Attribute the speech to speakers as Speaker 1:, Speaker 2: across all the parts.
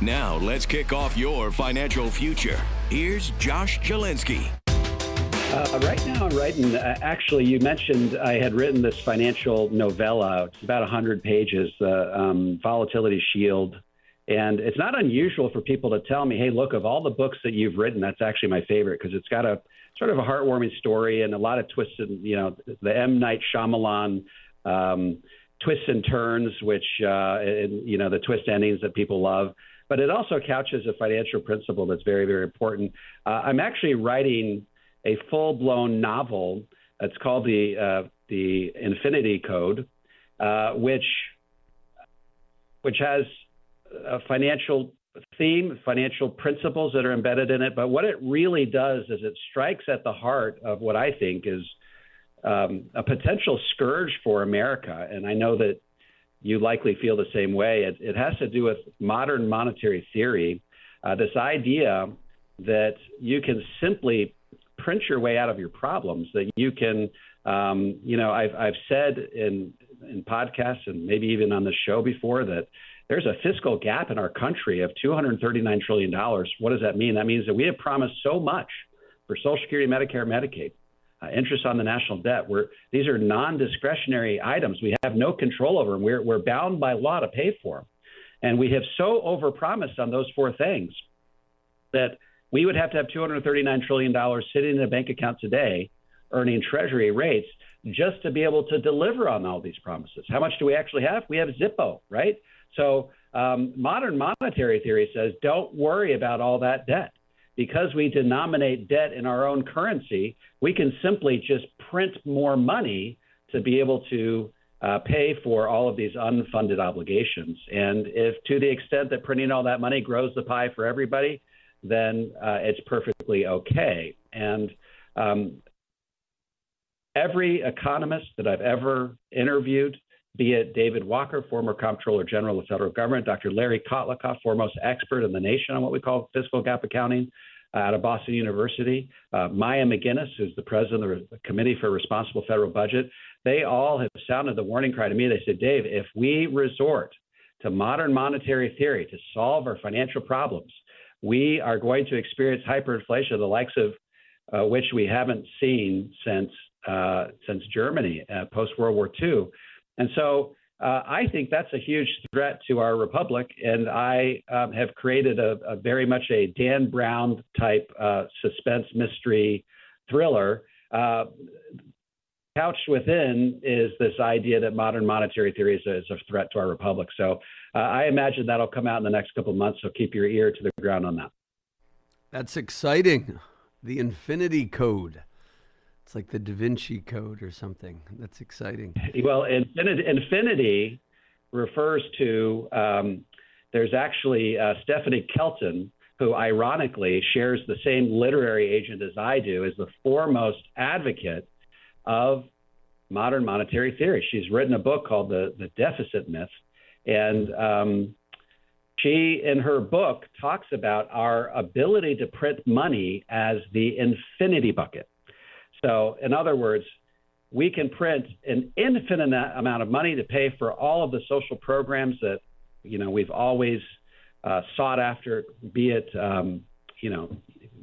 Speaker 1: Now, let's kick off your financial future. Here's Josh Jalinski.
Speaker 2: Uh, right now, I'm writing. Uh, actually, you mentioned I had written this financial novella. It's about 100 pages, the uh, um, Volatility Shield. And it's not unusual for people to tell me, hey, look, of all the books that you've written, that's actually my favorite because it's got a sort of a heartwarming story and a lot of twists and, you know, the M. Night Shyamalan um, twists and turns, which, uh, and, you know, the twist endings that people love. But it also couches a financial principle that's very, very important. Uh, I'm actually writing a full blown novel. It's called the uh, the Infinity Code, uh, which which has a financial theme, financial principles that are embedded in it. But what it really does is it strikes at the heart of what I think is um, a potential scourge for America. And I know that you likely feel the same way. It, it has to do with modern monetary theory. Uh, this idea that you can simply print your way out of your problems. That you can, um, you know, I've I've said in in podcasts and maybe even on the show before that there's a fiscal gap in our country of 239 trillion dollars. What does that mean? That means that we have promised so much for Social Security, Medicare, Medicaid. Uh, interest on the national debt. We're, these are non-discretionary items. We have no control over them. We're, we're bound by law to pay for them. And we have so overpromised on those four things that we would have to have $239 trillion sitting in a bank account today, earning treasury rates just to be able to deliver on all these promises. How much do we actually have? We have Zippo, right? So um, modern monetary theory says don't worry about all that debt. Because we denominate debt in our own currency, we can simply just print more money to be able to uh, pay for all of these unfunded obligations. And if to the extent that printing all that money grows the pie for everybody, then uh, it's perfectly okay. And um, every economist that I've ever interviewed, be it David Walker, former Comptroller General of the federal government, Dr. Larry Kotlikoff, foremost expert in the nation on what we call fiscal gap accounting uh, out of Boston University, uh, Maya MacGuineas, who's the president of the Committee for Responsible Federal Budget, they all have sounded the warning cry to me. They said, Dave, if we resort to modern monetary theory to solve our financial problems, we are going to experience hyperinflation, the likes of uh, which we haven't seen since uh, since Germany uh, post World War II. And so uh, I think that's a huge threat to our republic. And I um, have created a, a, very much a Dan Brown type uh, suspense mystery thriller. Uh, couched within is this idea that modern monetary theory is a, is a threat to our republic. So uh, I imagine that'll come out in the next couple of months. So keep your ear to the ground on that.
Speaker 3: That's exciting. The Infinity Code. It's like the Da Vinci Code or something. That's exciting.
Speaker 2: Well, infinity, infinity refers to. Um, there's actually uh, Stephanie Kelton, who ironically shares the same literary agent as I do, is the foremost advocate of modern monetary theory. She's written a book called The, the Deficit Myth. And um, she, in her book, talks about our ability to print money as the infinity bucket. So, in other words, we can print an infinite amount of money to pay for all of the social programs that you know we've always uh, sought after, be it um, you know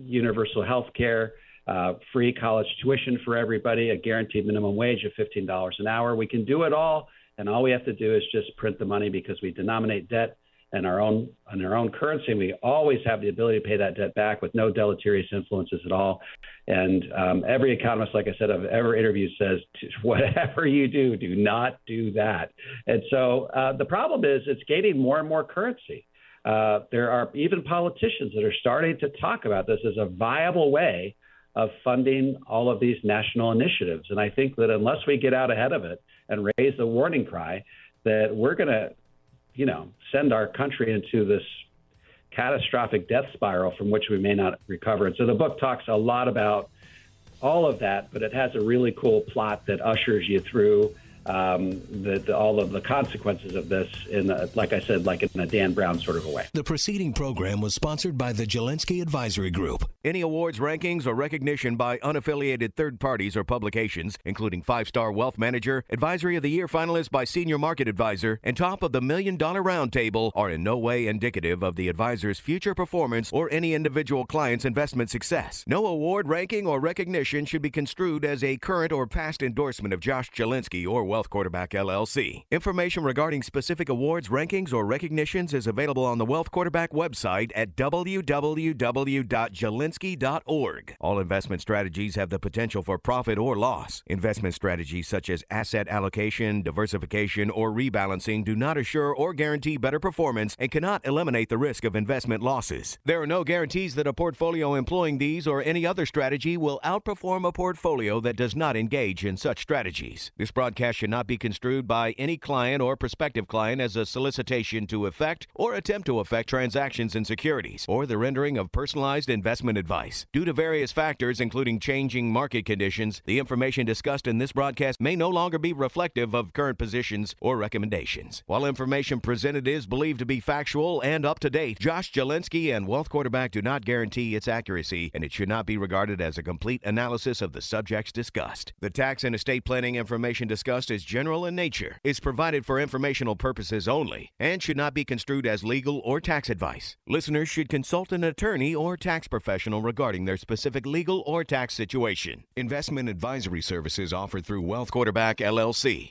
Speaker 2: universal health care, uh, free college tuition for everybody, a guaranteed minimum wage of $15 an hour. We can do it all, and all we have to do is just print the money because we denominate debt in our own in our own currency, we always have the ability to pay that debt back with no deleterious influences at all. And um, every economist, like I said, I've ever interviewed says, whatever you do, do not do that. And so uh, the problem is it's gaining more and more currency. Uh, there are even politicians that are starting to talk about this as a viable way of funding all of these national initiatives. And I think that unless we get out ahead of it and raise the warning cry, that we're going to you know, send our country into this catastrophic death spiral from which we may not recover. And so the book talks a lot about all of that, but it has a really cool plot that ushers you through um, the, the, all of the consequences of this in, a, like I said, like in a Dan Brown sort of a way.
Speaker 1: The preceding program was sponsored by the Jalinski Advisory Group. Any awards, rankings, or recognition by unaffiliated third parties or publications, including Five Star Wealth Manager, Advisory of the Year finalist by Senior Market Advisor, and Top of the Million Dollar Roundtable, are in no way indicative of the advisor's future performance or any individual client's investment success. No award, ranking, or recognition should be construed as a current or past endorsement of Josh Jalinski or Wealth Quarterback LLC. Information regarding specific awards, rankings, or recognitions is available on the Wealth Quarterback website at www.jalinski.org. All investment strategies have the potential for profit or loss. Investment strategies such as asset allocation, diversification, or rebalancing do not assure or guarantee better performance and cannot eliminate the risk of investment losses. There are no guarantees that a portfolio employing these or any other strategy will outperform a portfolio that does not engage in such strategies. This broadcast should not be construed by any client or prospective client as a solicitation to effect or attempt to effect transactions in securities or the rendering of personalized investment advice. Due to various factors, including changing market conditions, the information discussed in this broadcast may no longer be reflective of current positions or recommendations. While information presented is believed to be factual and up to date, Josh Jalinski and Wealth Quarterback do not guarantee its accuracy, and it should not be regarded as a complete analysis of the subjects discussed. The tax and estate planning information discussed is general in nature, is provided for informational purposes only, and should not be construed as legal or tax advice. Listeners should consult an attorney or tax professional regarding their specific legal or tax situation. Investment advisory services offered through Wealth Quarterback LLC.